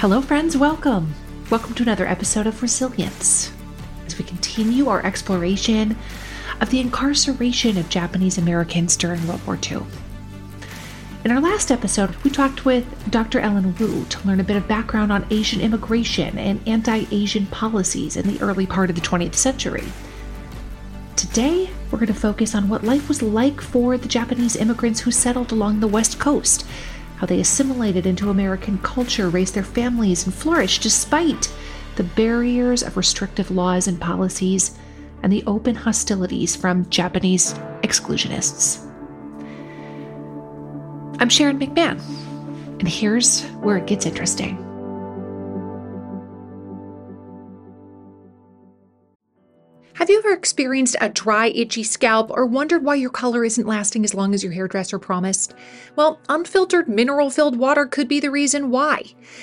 Hello, friends, welcome. Welcome to another episode of Resilience as we continue our exploration of the incarceration of Japanese Americans during World War II. In our last episode, we talked with Dr. Ellen Wu to learn a bit of background on Asian immigration and anti Asian policies in the early part of the 20th century. Today, we're going to focus on what life was like for the Japanese immigrants who settled along the West Coast how they assimilated into American culture, raised their families, and flourished despite the barriers of restrictive laws and policies and the open hostilities from Japanese exclusionists. I'm Sharon McMahon, and here's where it gets interesting. Have you ever experienced a dry, itchy scalp or wondered why your color isn't lasting as long as your hairdresser promised? Well, unfiltered, mineral filled water could be the reason why.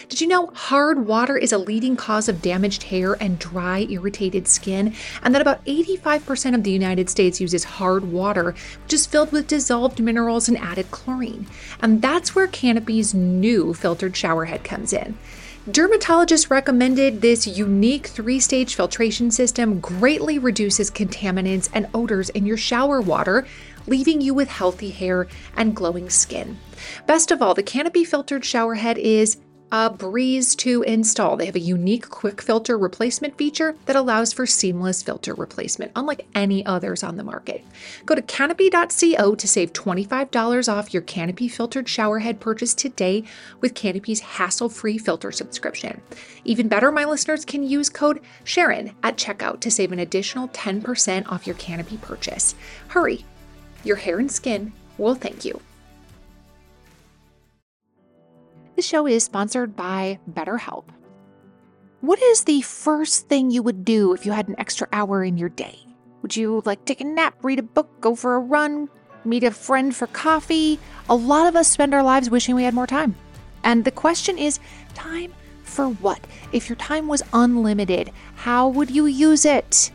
Did you know hard water is a leading cause of damaged hair and dry, irritated skin? And that about 85% of the United States uses hard water, which is filled with dissolved minerals and added chlorine. And that's where Canopy's new filtered showerhead comes in. Dermatologists recommended this unique three stage filtration system greatly reduces contaminants and odors in your shower water, leaving you with healthy hair and glowing skin. Best of all, the Canopy filtered shower head is a breeze to install. They have a unique quick filter replacement feature that allows for seamless filter replacement, unlike any others on the market. Go to canopy.co to save $25 off your Canopy filtered showerhead purchase today with Canopy's hassle free filter subscription. Even better, my listeners can use code Sharon at checkout to save an additional 10% off your Canopy purchase. Hurry, your hair and skin will thank you. The show is sponsored by BetterHelp. What is the first thing you would do if you had an extra hour in your day? Would you like take a nap, read a book, go for a run, meet a friend for coffee? A lot of us spend our lives wishing we had more time. And the question is time for what? If your time was unlimited, how would you use it?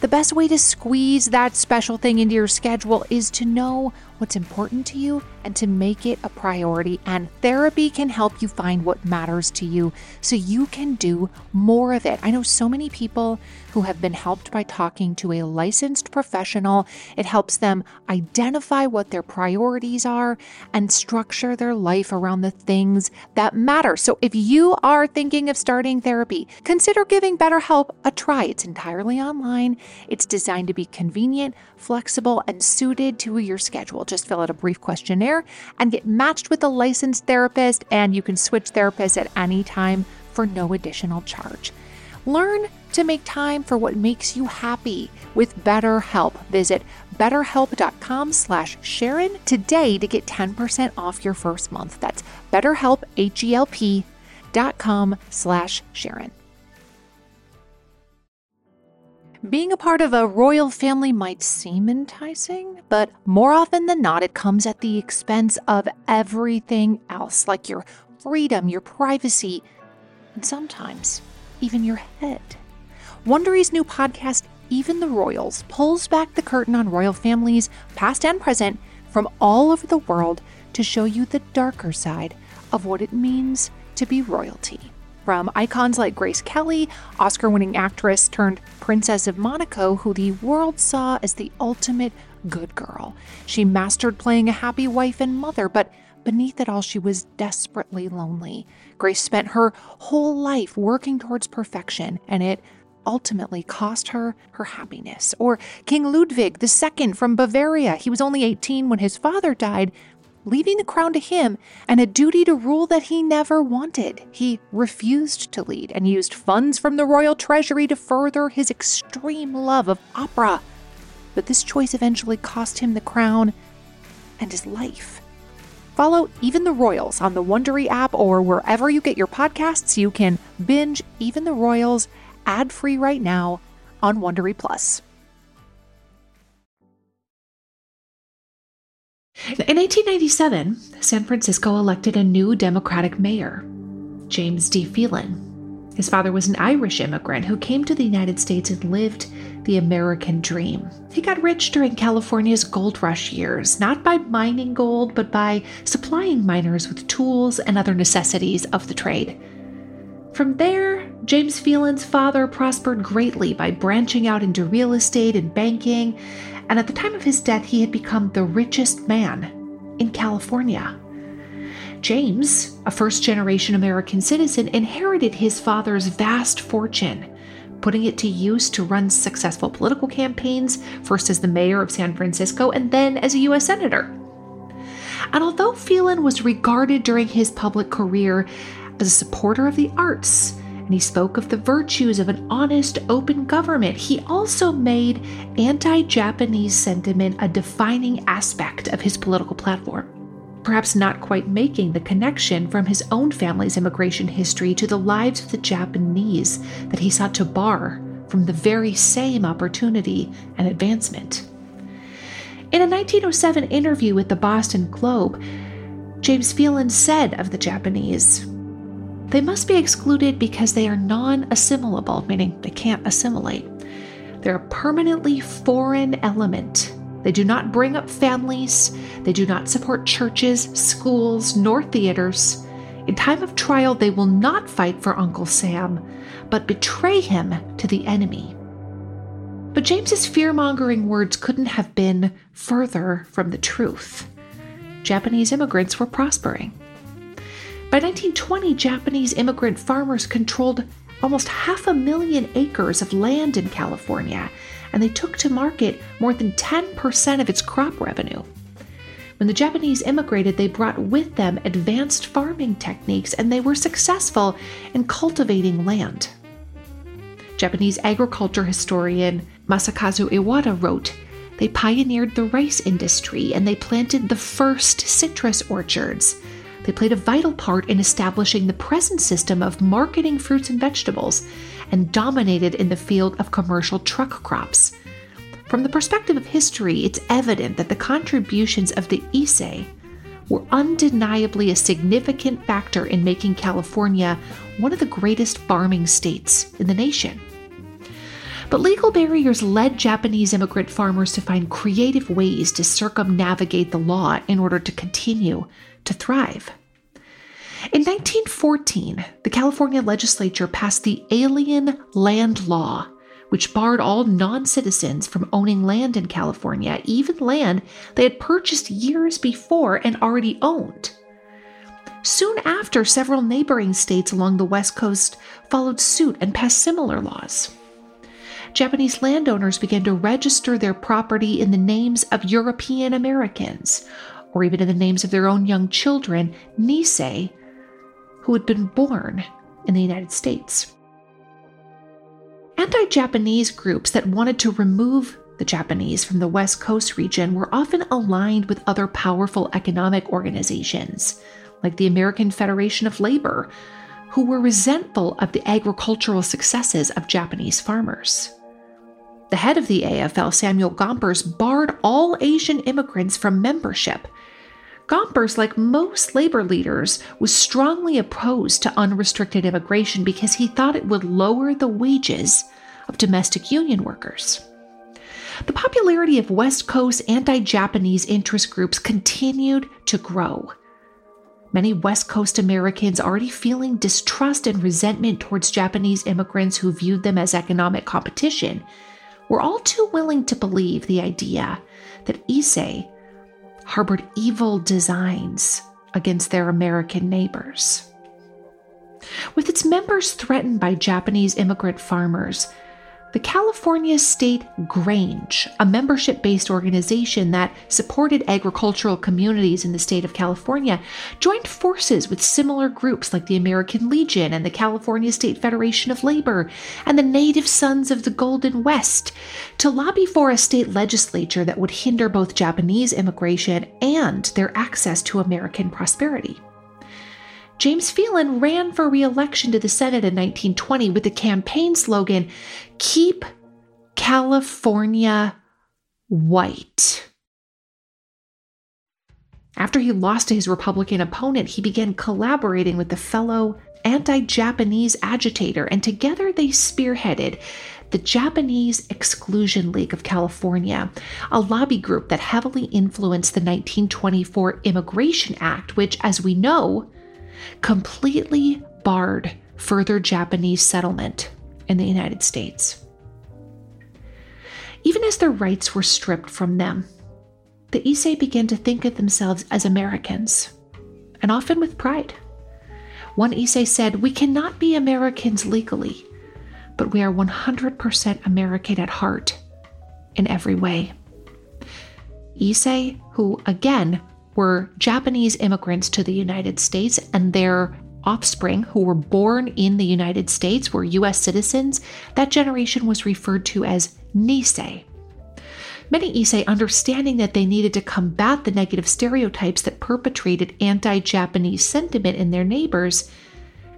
The best way to squeeze that special thing into your schedule is to know what's important to you and to make it a priority. And therapy can help you find what matters to you so you can do more of it. I know so many people who have been helped by talking to a licensed professional. It helps them identify what their priorities are and structure their life around the things that matter. So if you are thinking of starting therapy, consider giving BetterHelp a try. It's entirely online, it's designed to be convenient, flexible, and suited to your schedule just fill out a brief questionnaire and get matched with a licensed therapist, and you can switch therapists at any time for no additional charge. Learn to make time for what makes you happy with BetterHelp. Visit betterhelp.com slash Sharon today to get 10% off your first month. That's betterhelp, H-E-L-P dot com slash Sharon. Being a part of a royal family might seem enticing, but more often than not, it comes at the expense of everything else, like your freedom, your privacy, and sometimes even your head. Wondery's new podcast, Even the Royals, pulls back the curtain on royal families, past and present, from all over the world to show you the darker side of what it means to be royalty from icons like Grace Kelly, Oscar winning actress turned Princess of Monaco, who the world saw as the ultimate good girl. She mastered playing a happy wife and mother, but beneath it all, she was desperately lonely. Grace spent her whole life working towards perfection, and it ultimately cost her her happiness. Or King Ludwig II from Bavaria. He was only 18 when his father died, leaving the crown to him and a duty to rule that he never wanted. He refused to lead and used funds from the royal treasury to further his extreme love of opera. But this choice eventually cost him the crown and his life. Follow Even the Royals on the Wondery app or wherever you get your podcasts. You can binge Even the Royals ad free right now on Wondery Plus. In 1897, San Francisco elected a new Democratic mayor, James D. Phelan. His father was an Irish immigrant who came to the United States and lived the American dream. He got rich during California's gold rush years, not by mining gold, but by supplying miners with tools and other necessities of the trade. From there, James Phelan's father prospered greatly by branching out into real estate and banking, and at the time of his death, he had become the richest man in California. James, a first generation American citizen, inherited his father's vast fortune, putting it to use to run successful political campaigns, first as the mayor of San Francisco and then as a U.S. Senator. And although Phelan was regarded during his public career as a supporter of the arts, and he spoke of the virtues of an honest, open government, he also made anti Japanese sentiment a defining aspect of his political platform perhaps not quite making the connection from his own family's immigration history to the lives of the Japanese that he sought to bar from the very same opportunity and advancement. In a 1907 interview with the Boston Globe, James Phelan said of the Japanese, They must be excluded because they are non assimilable, meaning they can't assimilate. They're a permanently foreign element they do not bring up families. They do not support churches, schools, nor theaters. In time of trial, they will not fight for Uncle Sam, but betray him to the enemy. But James's fear-mongering words couldn't have been further from the truth. Japanese immigrants were prospering. By 1920, Japanese immigrant farmers controlled almost half a million acres of land in California and they took to market more than 10% of its crop revenue. When the Japanese immigrated, they brought with them advanced farming techniques and they were successful in cultivating land. Japanese agriculture historian Masakazu Iwata wrote, They pioneered the rice industry and they planted the first citrus orchards. They played a vital part in establishing the present system of marketing fruits and vegetables and dominated in the field of commercial truck crops. From the perspective of history, it's evident that the contributions of the Issei were undeniably a significant factor in making California one of the greatest farming states in the nation. But legal barriers led Japanese immigrant farmers to find creative ways to circumnavigate the law in order to continue to thrive. In 1914, the California legislature passed the Alien Land Law, which barred all non citizens from owning land in California, even land they had purchased years before and already owned. Soon after, several neighboring states along the West Coast followed suit and passed similar laws. Japanese landowners began to register their property in the names of European Americans, or even in the names of their own young children, Nisei, who had been born in the United States. Anti Japanese groups that wanted to remove the Japanese from the West Coast region were often aligned with other powerful economic organizations, like the American Federation of Labor, who were resentful of the agricultural successes of Japanese farmers. The head of the AFL, Samuel Gompers, barred all Asian immigrants from membership Gompers, like most labor leaders, was strongly opposed to unrestricted immigration because he thought it would lower the wages of domestic union workers. The popularity of West Coast anti Japanese interest groups continued to grow. Many West Coast Americans, already feeling distrust and resentment towards Japanese immigrants who viewed them as economic competition, were all too willing to believe the idea that Issei harbored evil designs against their American neighbors. With its members threatened by Japanese immigrant farmers, the California State Grange, a membership based organization that supported agricultural communities in the state of California, joined forces with similar groups like the American Legion and the California State Federation of Labor and the Native Sons of the Golden West to lobby for a state legislature that would hinder both Japanese immigration and their access to American prosperity. James Phelan ran for re election to the Senate in 1920 with the campaign slogan Keep California White. After he lost to his Republican opponent, he began collaborating with the fellow anti Japanese agitator, and together they spearheaded the Japanese Exclusion League of California, a lobby group that heavily influenced the 1924 Immigration Act, which, as we know, completely barred further Japanese settlement in the United States. Even as their rights were stripped from them, the Issei began to think of themselves as Americans, and often with pride. One Issei said, We cannot be Americans legally, but we are 100% American at heart in every way. Issei, who again were Japanese immigrants to the United States, and their offspring who were born in the United States were US citizens, that generation was referred to as Nisei. Many Issei, understanding that they needed to combat the negative stereotypes that perpetrated anti Japanese sentiment in their neighbors,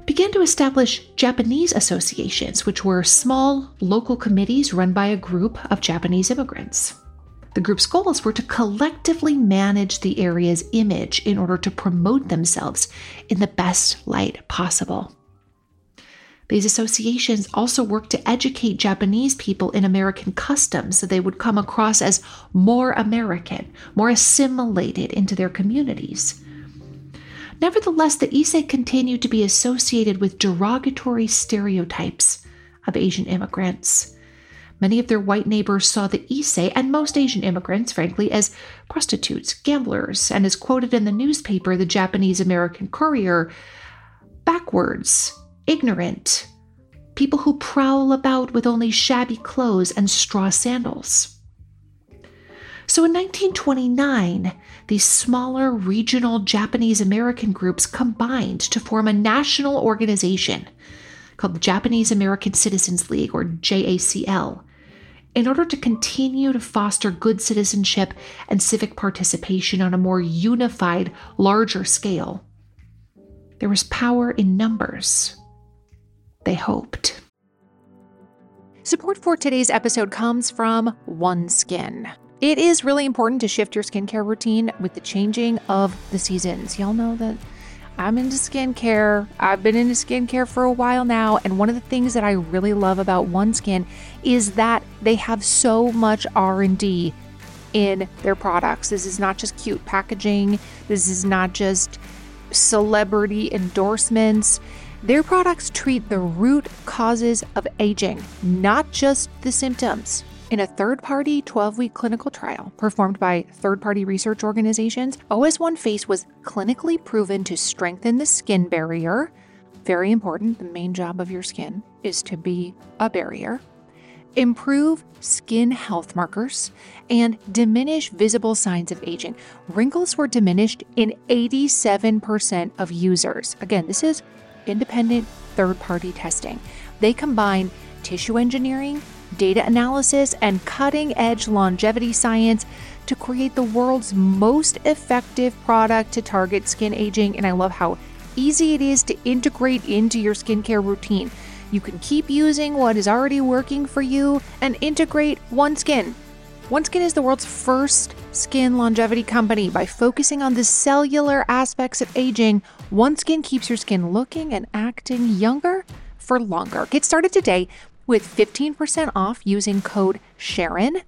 began to establish Japanese associations, which were small local committees run by a group of Japanese immigrants. The group's goals were to collectively manage the area's image in order to promote themselves in the best light possible. These associations also worked to educate Japanese people in American customs so they would come across as more American, more assimilated into their communities. Nevertheless, the Issei continued to be associated with derogatory stereotypes of Asian immigrants. Many of their white neighbors saw the Issei and most Asian immigrants, frankly, as prostitutes, gamblers, and as quoted in the newspaper, the Japanese American Courier, backwards, ignorant, people who prowl about with only shabby clothes and straw sandals. So in 1929, these smaller regional Japanese American groups combined to form a national organization called the Japanese American Citizens League, or JACL, in order to continue to foster good citizenship and civic participation on a more unified, larger scale. There was power in numbers they hoped. Support for today's episode comes from OneSkin. It is really important to shift your skincare routine with the changing of the seasons. Y'all know that I'm into skincare. I've been into skincare for a while now, and one of the things that I really love about OneSkin is that they have so much R&D in their products. This is not just cute packaging. This is not just celebrity endorsements. Their products treat the root causes of aging, not just the symptoms. In a third party 12 week clinical trial performed by third party research organizations, OS1 Face was clinically proven to strengthen the skin barrier. Very important, the main job of your skin is to be a barrier. Improve skin health markers and diminish visible signs of aging. Wrinkles were diminished in 87% of users. Again, this is independent third party testing. They combine tissue engineering, data analysis, and cutting edge longevity science to create the world's most effective product to target skin aging. And I love how easy it is to integrate into your skincare routine. You can keep using what is already working for you and integrate OneSkin. OneSkin is the world's first skin longevity company. By focusing on the cellular aspects of aging, OneSkin keeps your skin looking and acting younger for longer. Get started today with 15% off using code Sharon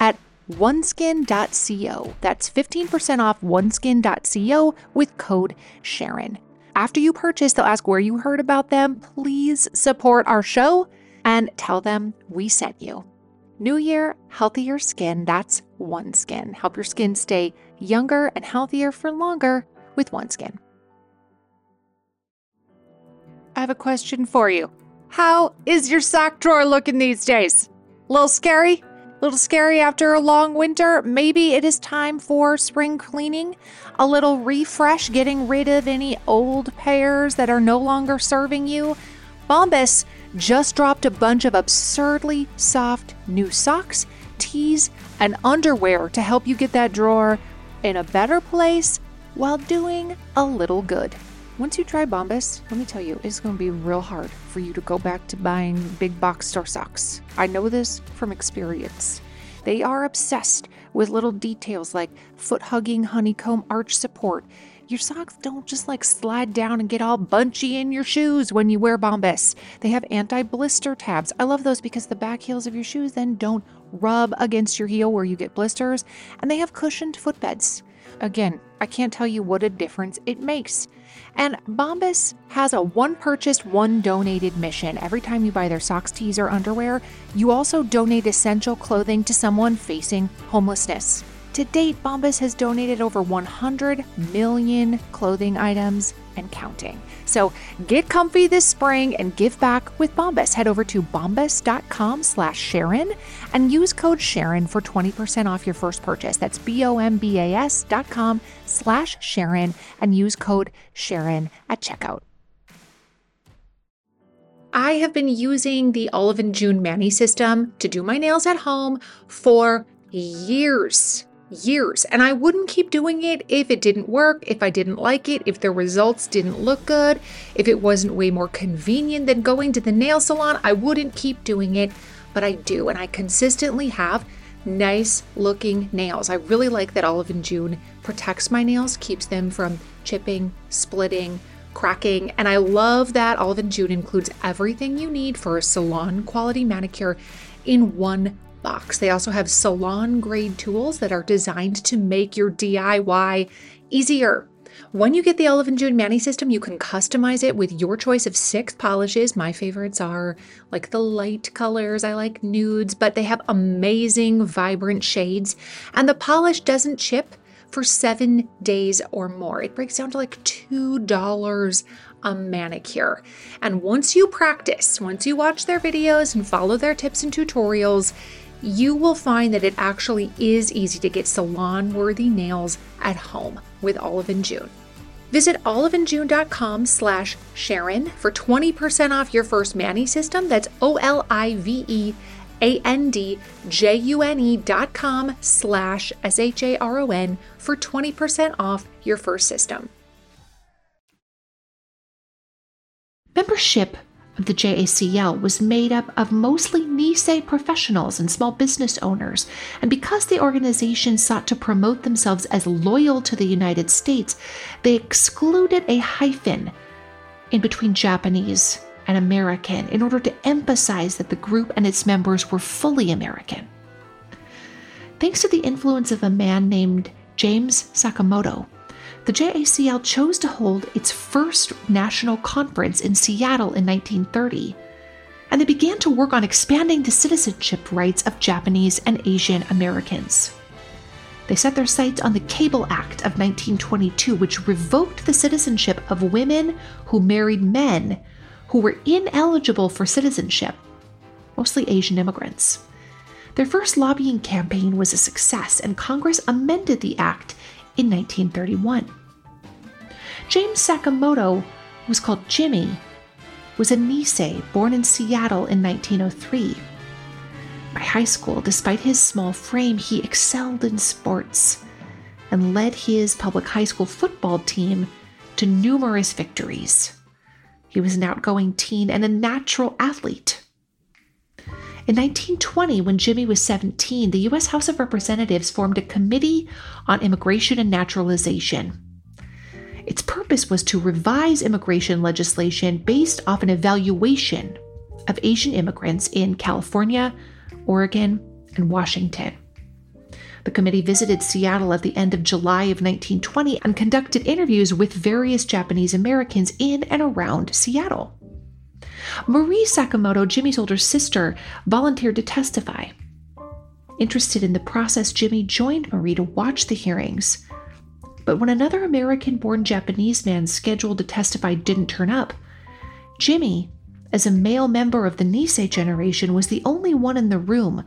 at oneskin.co. That's 15% off oneskin.co with code Sharon. After you purchase, they'll ask where you heard about them. Please support our show and tell them we sent you. New year, healthier skin. That's OneSkin. Help your skin stay younger and healthier for longer with OneSkin. I have a question for you. How is your sock drawer looking these days? A little scary? A little scary after a long winter? Maybe it is time for spring cleaning, a little refresh, getting rid of any old pairs that are no longer serving you. Bombas just dropped a bunch of absurdly soft new socks, tees, and underwear to help you get that drawer in a better place while doing a little good. Once you try Bombas, let me tell you, it's going to be real hard for you to go back to buying big box store socks. I know this from experience. They are obsessed with little details like foot hugging honeycomb arch support your socks don't just like slide down and get all bunchy in your shoes when you wear Bombas. They have anti blister tabs. I love those because the back heels of your shoes then don't rub against your heel where you get blisters. And they have cushioned footbeds. Again, I can't tell you what a difference it makes. And Bombas has a one purchased, one donated mission. Every time you buy their socks, tees, or underwear, you also donate essential clothing to someone facing homelessness. To date, Bombas has donated over 100 million clothing items and counting. So get comfy this spring and give back with Bombas. Head over to bombas.com slash Sharon and use code Sharon for 20% off your first purchase. That's B-O-M-B-A-S dot com slash Sharon and use code Sharon at checkout. I have been using the Olive and June Mani system to do my nails at home for years years. And I wouldn't keep doing it if it didn't work, if I didn't like it, if the results didn't look good, if it wasn't way more convenient than going to the nail salon. I wouldn't keep doing it, but I do. And I consistently have nice looking nails. I really like that Olive and June protects my nails, keeps them from chipping, splitting, cracking. And I love that Olive and June includes everything you need for a salon quality manicure in one box. They also have salon grade tools that are designed to make your DIY easier. When you get the Olive and June Mani system, you can customize it with your choice of six polishes. My favorites are like the light colors, I like nudes, but they have amazing, vibrant shades. And the polish doesn't chip for seven days or more. It breaks down to like $2 a manicure. And once you practice, once you watch their videos and follow their tips and tutorials, you will find that it actually is easy to get salon worthy nails at home with Olive and June. Visit oliveandjune.com slash Sharon for 20% off your first Mani system. That's O-L-I-V-E A-N-D-J-U-N-E dot com slash S-H-A-R-O-N for 20% off your first system. Membership the JACL was made up of mostly Nisei professionals and small business owners, and because the organization sought to promote themselves as loyal to the United States, they excluded a hyphen in between Japanese and American in order to emphasize that the group and its members were fully American. Thanks to the influence of a man named James Sakamoto, the JACL chose to hold its first national conference in Seattle in 1930, and they began to work on expanding the citizenship rights of Japanese and Asian Americans. They set their sights on the Cable Act of 1922, which revoked the citizenship of women who married men who were ineligible for citizenship, mostly Asian immigrants. Their first lobbying campaign was a success, and Congress amended the act in 1931. James Sakamoto was called Jimmy, was a Nisei born in Seattle in 1903. By high school, despite his small frame, he excelled in sports and led his public high school football team to numerous victories. He was an outgoing teen and a natural athlete. In 1920, when Jimmy was 17, the U.S. House of Representatives formed a Committee on Immigration and Naturalization. Its purpose was to revise immigration legislation based off an evaluation of Asian immigrants in California, Oregon, and Washington. The committee visited Seattle at the end of July of 1920 and conducted interviews with various Japanese Americans in and around Seattle. Marie Sakamoto, Jimmy's older sister, volunteered to testify. Interested in the process, Jimmy joined Marie to watch the hearings. But when another American born Japanese man scheduled to testify didn't turn up, Jimmy, as a male member of the Nisei generation, was the only one in the room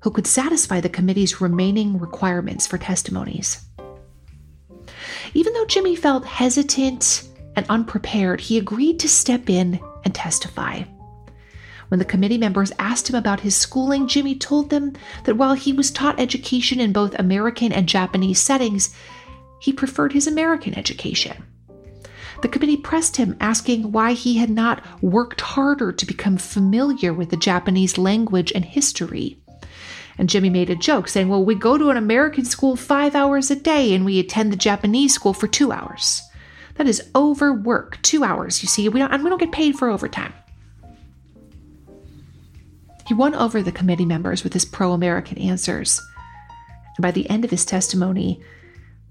who could satisfy the committee's remaining requirements for testimonies. Even though Jimmy felt hesitant and unprepared, he agreed to step in and testify. When the committee members asked him about his schooling, Jimmy told them that while he was taught education in both American and Japanese settings, he preferred his American education. The committee pressed him, asking why he had not worked harder to become familiar with the Japanese language and history. And Jimmy made a joke, saying, Well, we go to an American school five hours a day and we attend the Japanese school for two hours. That is overwork. Two hours, you see. We don't, and we don't get paid for overtime. He won over the committee members with his pro American answers. And by the end of his testimony,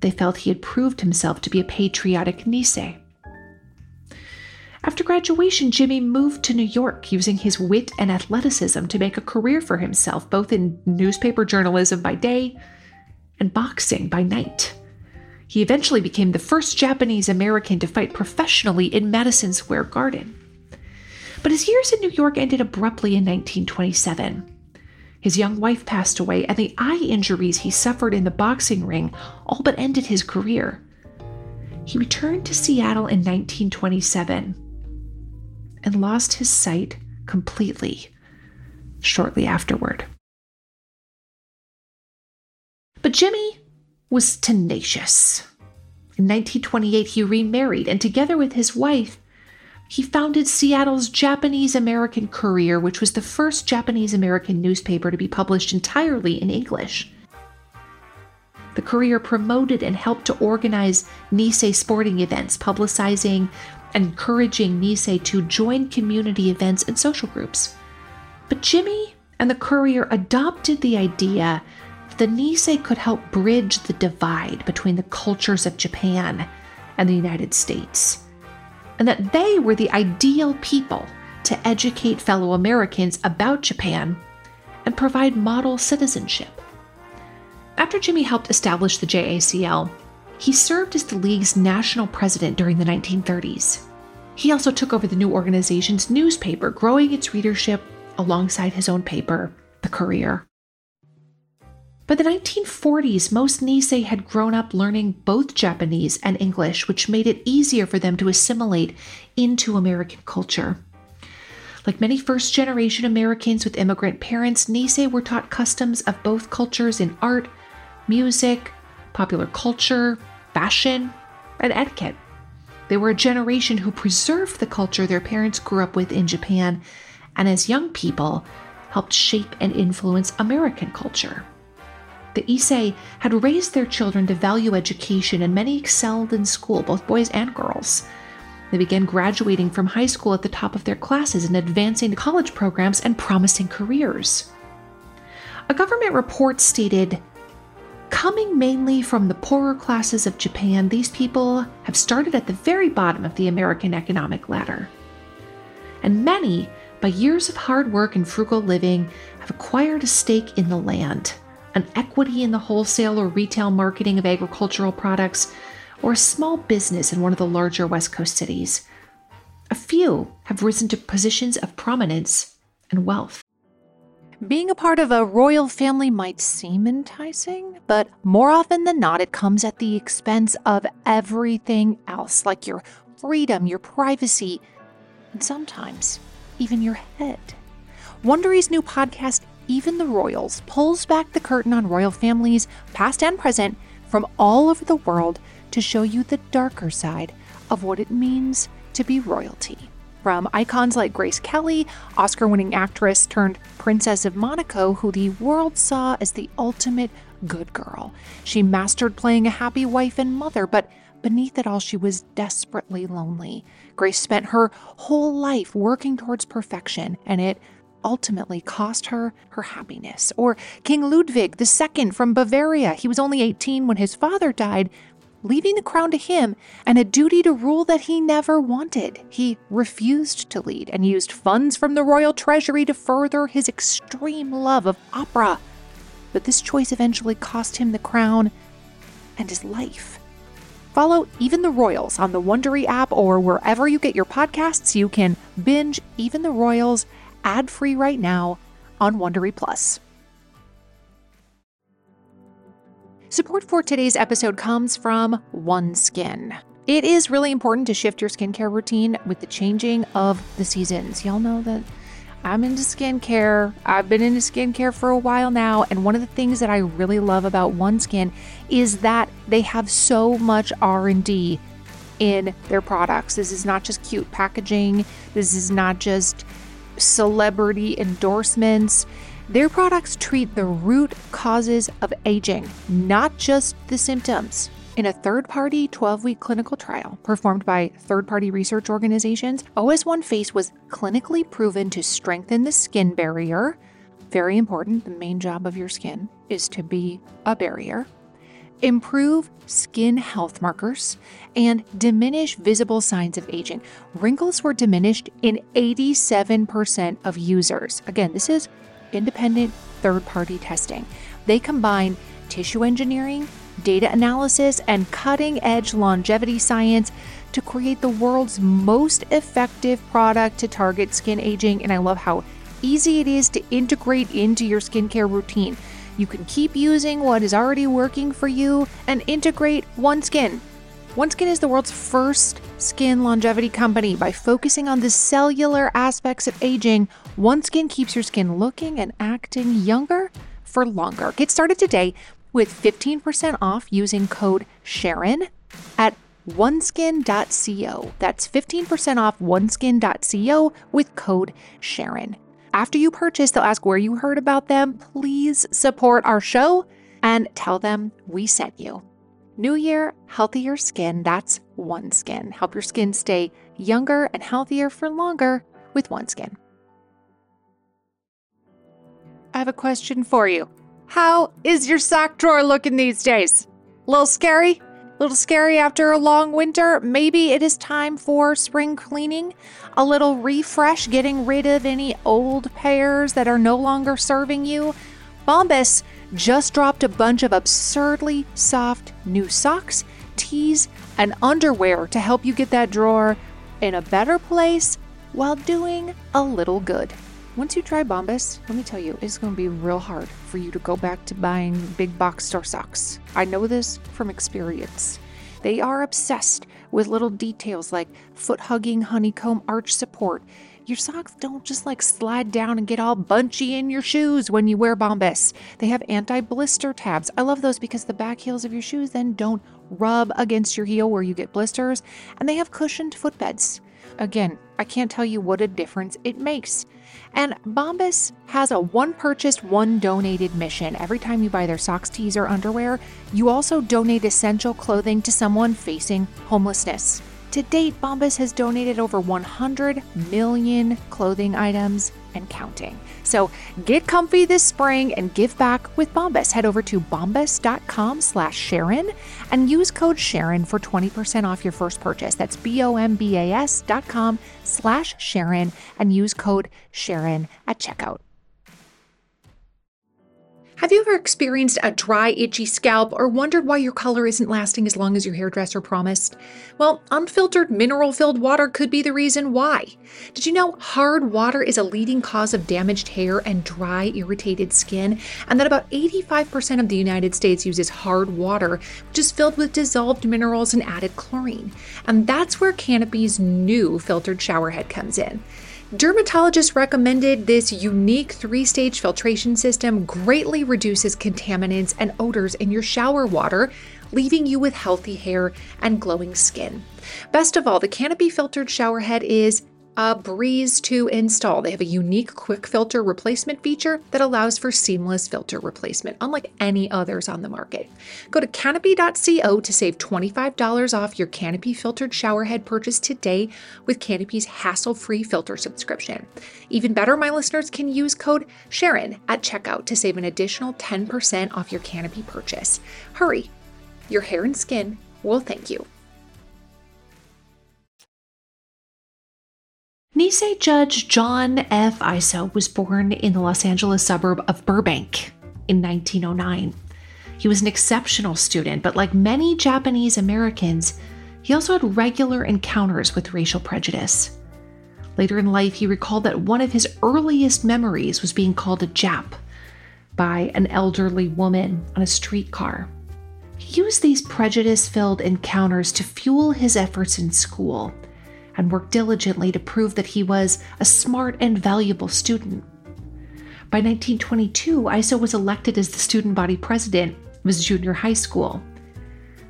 they felt he had proved himself to be a patriotic Nisei. After graduation, Jimmy moved to New York using his wit and athleticism to make a career for himself, both in newspaper journalism by day and boxing by night. He eventually became the first Japanese American to fight professionally in Madison Square Garden. But his years in New York ended abruptly in 1927. His young wife passed away, and the eye injuries he suffered in the boxing ring all but ended his career. He returned to Seattle in 1927 and lost his sight completely shortly afterward. But Jimmy was tenacious. In 1928, he remarried, and together with his wife, he founded Seattle's Japanese American Courier, which was the first Japanese American newspaper to be published entirely in English. The Courier promoted and helped to organize Nisei sporting events, publicizing and encouraging Nisei to join community events and social groups. But Jimmy and the Courier adopted the idea the Nisei could help bridge the divide between the cultures of Japan and the United States, and that they were the ideal people to educate fellow Americans about Japan and provide model citizenship. After Jimmy helped establish the JACL, he served as the league's national president during the 1930s. He also took over the new organization's newspaper, growing its readership alongside his own paper, The Courier. By the 1940s, most Nisei had grown up learning both Japanese and English, which made it easier for them to assimilate into American culture. Like many first generation Americans with immigrant parents, Nisei were taught customs of both cultures in art, music, popular culture, fashion, and etiquette. They were a generation who preserved the culture their parents grew up with in Japan, and as young people, helped shape and influence American culture. The Issei had raised their children to value education, and many excelled in school, both boys and girls. They began graduating from high school at the top of their classes and advancing to college programs and promising careers. A government report stated Coming mainly from the poorer classes of Japan, these people have started at the very bottom of the American economic ladder. And many, by years of hard work and frugal living, have acquired a stake in the land an equity in the wholesale or retail marketing of agricultural products, or a small business in one of the larger West Coast cities. A few have risen to positions of prominence and wealth. Being a part of a royal family might seem enticing, but more often than not, it comes at the expense of everything else, like your freedom, your privacy, and sometimes even your head. Wondery's new podcast, even the royals, pulls back the curtain on royal families, past and present, from all over the world to show you the darker side of what it means to be royalty. From icons like Grace Kelly, Oscar winning actress turned Princess of Monaco, who the world saw as the ultimate good girl. She mastered playing a happy wife and mother, but beneath it all, she was desperately lonely. Grace spent her whole life working towards perfection, and it ultimately cost her her happiness. Or King Ludwig II from Bavaria. He was only 18 when his father died, leaving the crown to him and a duty to rule that he never wanted. He refused to lead and used funds from the royal treasury to further his extreme love of opera. But this choice eventually cost him the crown and his life. Follow Even the Royals on the Wondery app or wherever you get your podcasts. You can binge Even the Royals ad free right now on Wondery Plus. Support for today's episode comes from OneSkin. It is really important to shift your skincare routine with the changing of the seasons. Y'all know that I'm into skincare. I've been into skincare for a while now, and one of the things that I really love about OneSkin is that they have so much R&D in their products. This is not just cute packaging. This is not just celebrity endorsements. Their products treat the root causes of aging, not just the symptoms. In a third party 12 week clinical trial performed by third party research organizations, OS1 Face was clinically proven to strengthen the skin barrier. Very important, the main job of your skin is to be a barrier. Improve skin health markers, and diminish visible signs of aging. Wrinkles were diminished in 87% of users. Again, this is independent third party testing. They combine tissue engineering, data analysis, and cutting edge longevity science to create the world's most effective product to target skin aging. And I love how easy it is to integrate into your skincare routine. You can keep using what is already working for you and integrate OneSkin. OneSkin is the world's first skin longevity company. By focusing on the cellular aspects of aging, OneSkin keeps your skin looking and acting younger for longer. Get started today with 15% off using code Sharon at oneskin.co. That's 15% off oneskin.co with code Sharon. After you purchase, they'll ask where you heard about them. Please support our show and tell them we sent you. New year, healthier skin. That's One Skin. Help your skin stay younger and healthier for longer with One Skin. I have a question for you. How is your sock drawer looking these days? A little scary? Little scary after a long winter? Maybe it is time for spring cleaning, a little refresh, getting rid of any old pairs that are no longer serving you. Bombas just dropped a bunch of absurdly soft new socks, tees, and underwear to help you get that drawer in a better place while doing a little good. Once you try Bombas, let me tell you, it's going to be real hard for you to go back to buying big box store socks. I know this from experience. They are obsessed with little details like foot hugging honeycomb arch support. Your socks don't just like slide down and get all bunchy in your shoes when you wear Bombas. They have anti blister tabs. I love those because the back heels of your shoes then don't rub against your heel where you get blisters. And they have cushioned footbeds. Again, I can't tell you what a difference it makes. And Bombas has a one purchased, one donated mission. Every time you buy their socks, tees, or underwear, you also donate essential clothing to someone facing homelessness. To date, Bombas has donated over 100 million clothing items and counting. So get comfy this spring and give back with Bombas. Head over to bombas.com slash Sharon and use code Sharon for 20% off your first purchase. That's B-O-M-B-A-S dot com slash Sharon and use code Sharon at checkout. Have you ever experienced a dry, itchy scalp or wondered why your color isn't lasting as long as your hairdresser promised? Well, unfiltered, mineral filled water could be the reason why. Did you know hard water is a leading cause of damaged hair and dry, irritated skin? And that about 85% of the United States uses hard water, which is filled with dissolved minerals and added chlorine. And that's where Canopy's new filtered showerhead comes in. Dermatologists recommended this unique three stage filtration system greatly reduces contaminants and odors in your shower water, leaving you with healthy hair and glowing skin. Best of all, the Canopy filtered shower head is a breeze to install. They have a unique quick filter replacement feature that allows for seamless filter replacement, unlike any others on the market. Go to canopy.co to save $25 off your Canopy filtered showerhead purchase today with Canopy's hassle free filter subscription. Even better, my listeners can use code Sharon at checkout to save an additional 10% off your Canopy purchase. Hurry! Your hair and skin will thank you. Nisei Judge John F. Aiso was born in the Los Angeles suburb of Burbank in 1909. He was an exceptional student, but like many Japanese Americans, he also had regular encounters with racial prejudice. Later in life, he recalled that one of his earliest memories was being called a Jap by an elderly woman on a streetcar. He used these prejudice filled encounters to fuel his efforts in school and worked diligently to prove that he was a smart and valuable student. By 1922, Aiso was elected as the student body president of his junior high school.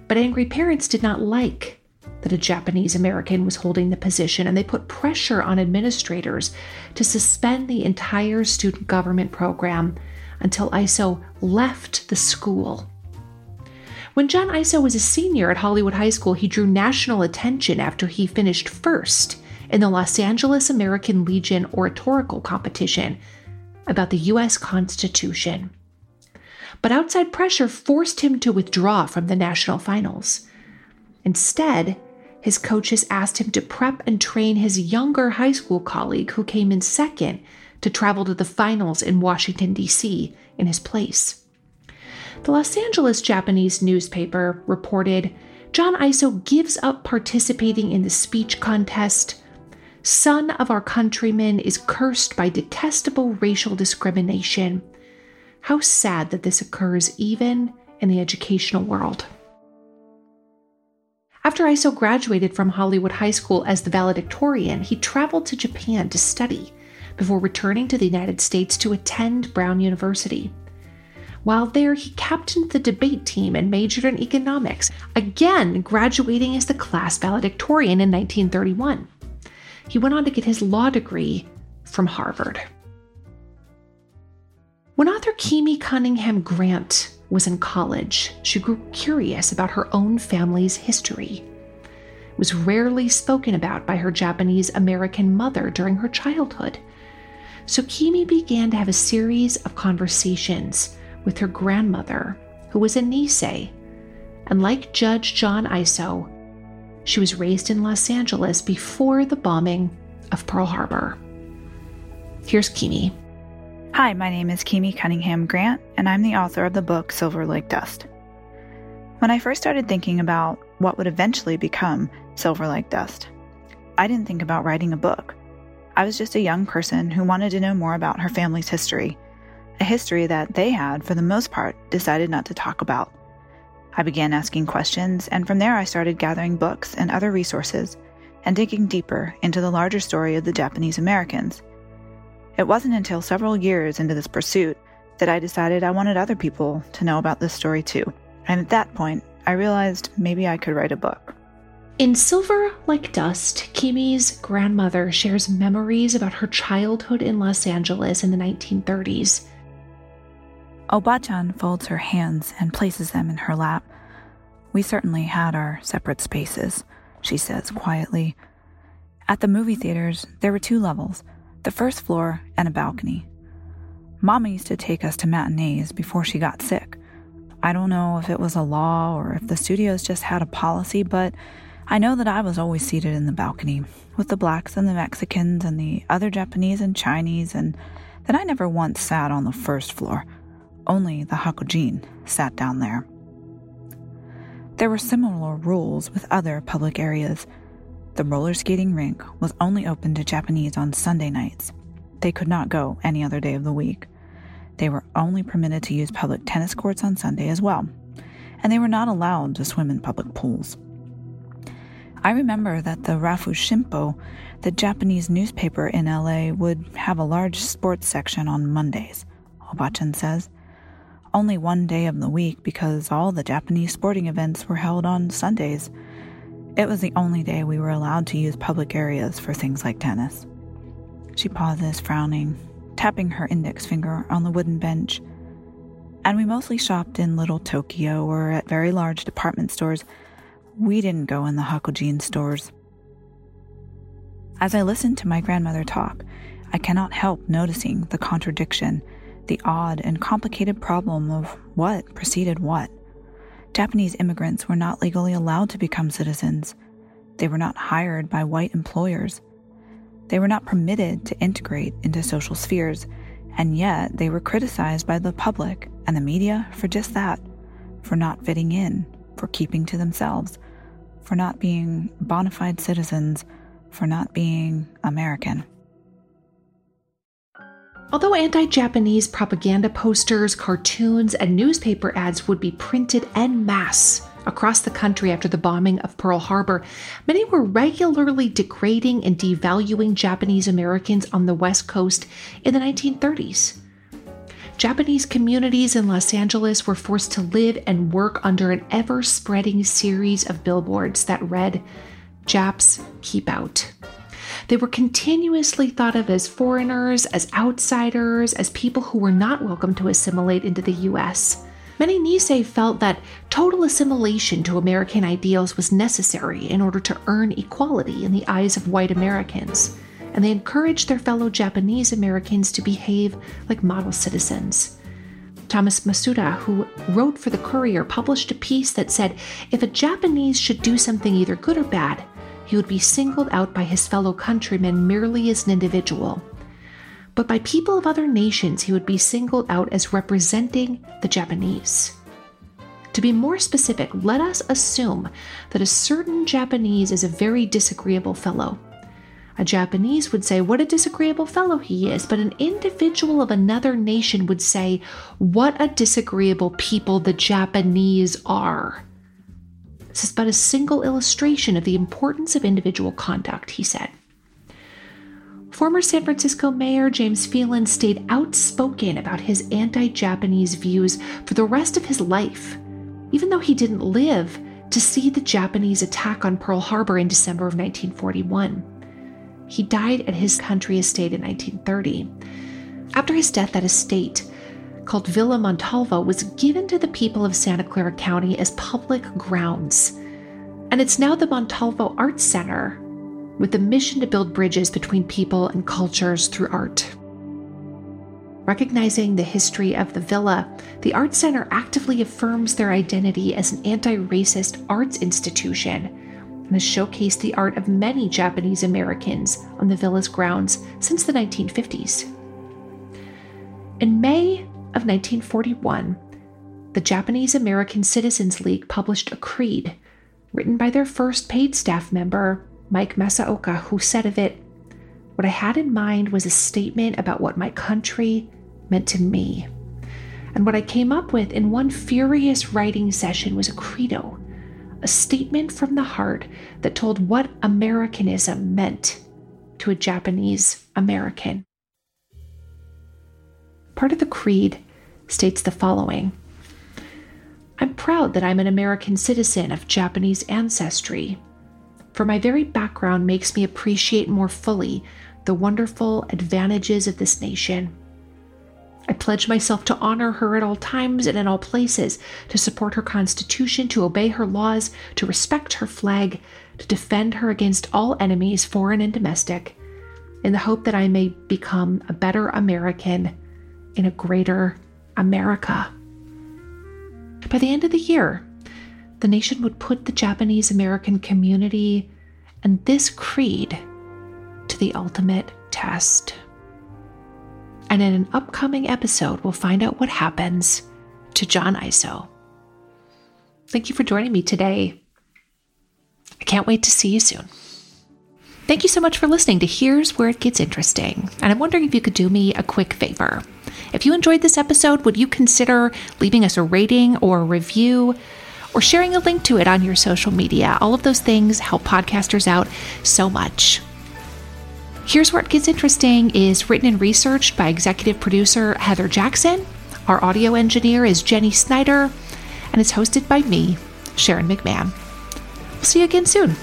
But angry parents did not like that a Japanese American was holding the position, and they put pressure on administrators to suspend the entire student government program until Aiso left the school. When John Aiso was a senior at Hollywood High School, he drew national attention after he finished first in the Los Angeles American Legion oratorical competition about the U.S. Constitution. but outside pressure forced him to withdraw from the national finals. Instead, his coaches asked him to prep and train his younger high school colleague who came in second to travel to the finals in Washington, D.C., in his place. The Los Angeles Japanese newspaper reported John Aiso gives up participating in the speech contest. Son of our countrymen is cursed by detestable racial discrimination. How sad that this occurs even in the educational world. After Aiso graduated from Hollywood High School as the valedictorian, he traveled to Japan to study before returning to the United States to attend Brown University. While there, he captained the debate team and majored in economics, again graduating as the class valedictorian in 1931. He went on to get his law degree from Harvard. When author Kimi Cunningham Grant was in college, she grew curious about her own family's history. It was rarely spoken about by her Japanese American mother during her childhood. So Kimi began to have a series of conversations with her grandmother, who was a Nisei. And like Judge John Aiso, she was raised in Los Angeles before the bombing of Pearl Harbor. Here's Kimi. Hi, my name is Kimi Cunningham Grant, and I'm the author of the book Silver Like Dust. When I first started thinking about what would eventually become Silver Like Dust, I didn't think about writing a book. I was just a young person who wanted to know more about her family's history a history that they had, for the most part, decided not to talk about. I began asking questions, and from there I started gathering books and other resources and digging deeper into the larger story of the Japanese Americans. It wasn't until several years into this pursuit that I decided I wanted other people to know about this story too. And at that point, I realized maybe I could write a book. In Silver Like Dust, Kimi's grandmother shares memories about her childhood in Los Angeles in the 1930s Obachan folds her hands and places them in her lap. We certainly had our separate spaces, she says quietly. At the movie theaters, there were two levels the first floor and a balcony. Mama used to take us to matinees before she got sick. I don't know if it was a law or if the studios just had a policy, but I know that I was always seated in the balcony with the blacks and the Mexicans and the other Japanese and Chinese, and that I never once sat on the first floor. Only the Hakujin sat down there. There were similar rules with other public areas. The roller skating rink was only open to Japanese on Sunday nights. They could not go any other day of the week. They were only permitted to use public tennis courts on Sunday as well, and they were not allowed to swim in public pools. I remember that the Rafu Shimpo, the Japanese newspaper in LA, would have a large sports section on Mondays, Obachan says only one day of the week because all the Japanese sporting events were held on Sundays. It was the only day we were allowed to use public areas for things like tennis. She pauses, frowning, tapping her index finger on the wooden bench. And we mostly shopped in Little Tokyo or at very large department stores. We didn't go in the Hakujin stores. As I listened to my grandmother talk, I cannot help noticing the contradiction the odd and complicated problem of what preceded what. Japanese immigrants were not legally allowed to become citizens. They were not hired by white employers. They were not permitted to integrate into social spheres, and yet they were criticized by the public and the media for just that for not fitting in, for keeping to themselves, for not being bona fide citizens, for not being American. Although anti Japanese propaganda posters, cartoons, and newspaper ads would be printed en masse across the country after the bombing of Pearl Harbor, many were regularly degrading and devaluing Japanese Americans on the West Coast in the 1930s. Japanese communities in Los Angeles were forced to live and work under an ever spreading series of billboards that read, Japs keep out. They were continuously thought of as foreigners, as outsiders, as people who were not welcome to assimilate into the US. Many Nisei felt that total assimilation to American ideals was necessary in order to earn equality in the eyes of white Americans, and they encouraged their fellow Japanese Americans to behave like model citizens. Thomas Masuda, who wrote for the Courier, published a piece that said if a Japanese should do something either good or bad, he would be singled out by his fellow countrymen merely as an individual. But by people of other nations, he would be singled out as representing the Japanese. To be more specific, let us assume that a certain Japanese is a very disagreeable fellow. A Japanese would say, What a disagreeable fellow he is, but an individual of another nation would say, What a disagreeable people the Japanese are. This is but a single illustration of the importance of individual conduct, he said. Former San Francisco Mayor James Phelan stayed outspoken about his anti Japanese views for the rest of his life, even though he didn't live to see the Japanese attack on Pearl Harbor in December of 1941. He died at his country estate in 1930. After his death, that estate, called Villa Montalvo, was given to the people of Santa Clara County as public grounds. And it's now the Montalvo Arts Center, with the mission to build bridges between people and cultures through art. Recognizing the history of the villa, the Art Center actively affirms their identity as an anti racist arts institution and has showcased the art of many Japanese Americans on the villa's grounds since the 1950s. In May of 1941, the Japanese American Citizens League published a creed written by their first paid staff member, Mike Masaoka, who said of it, What I had in mind was a statement about what my country meant to me. And what I came up with in one furious writing session was a credo a statement from the heart that told what Americanism meant to a Japanese American. Part of the creed states the following. I'm proud that I'm an American citizen of Japanese ancestry, for my very background makes me appreciate more fully the wonderful advantages of this nation. I pledge myself to honor her at all times and in all places, to support her Constitution, to obey her laws, to respect her flag, to defend her against all enemies, foreign and domestic, in the hope that I may become a better American in a greater America. By the end of the year, the nation would put the Japanese American community and this creed to the ultimate test and in an upcoming episode, we'll find out what happens to John Aiso. Thank you for joining me today. I can't wait to see you soon. Thank you so much for listening to Here's Where It Gets Interesting. And I'm wondering if you could do me a quick favor. If you enjoyed this episode, would you consider leaving us a rating or a review? Or sharing a link to it on your social media. All of those things help podcasters out so much. Here's Where It Gets Interesting is written and researched by executive producer Heather Jackson. Our audio engineer is Jenny Snyder, and it's hosted by me, Sharon McMahon. We'll see you again soon.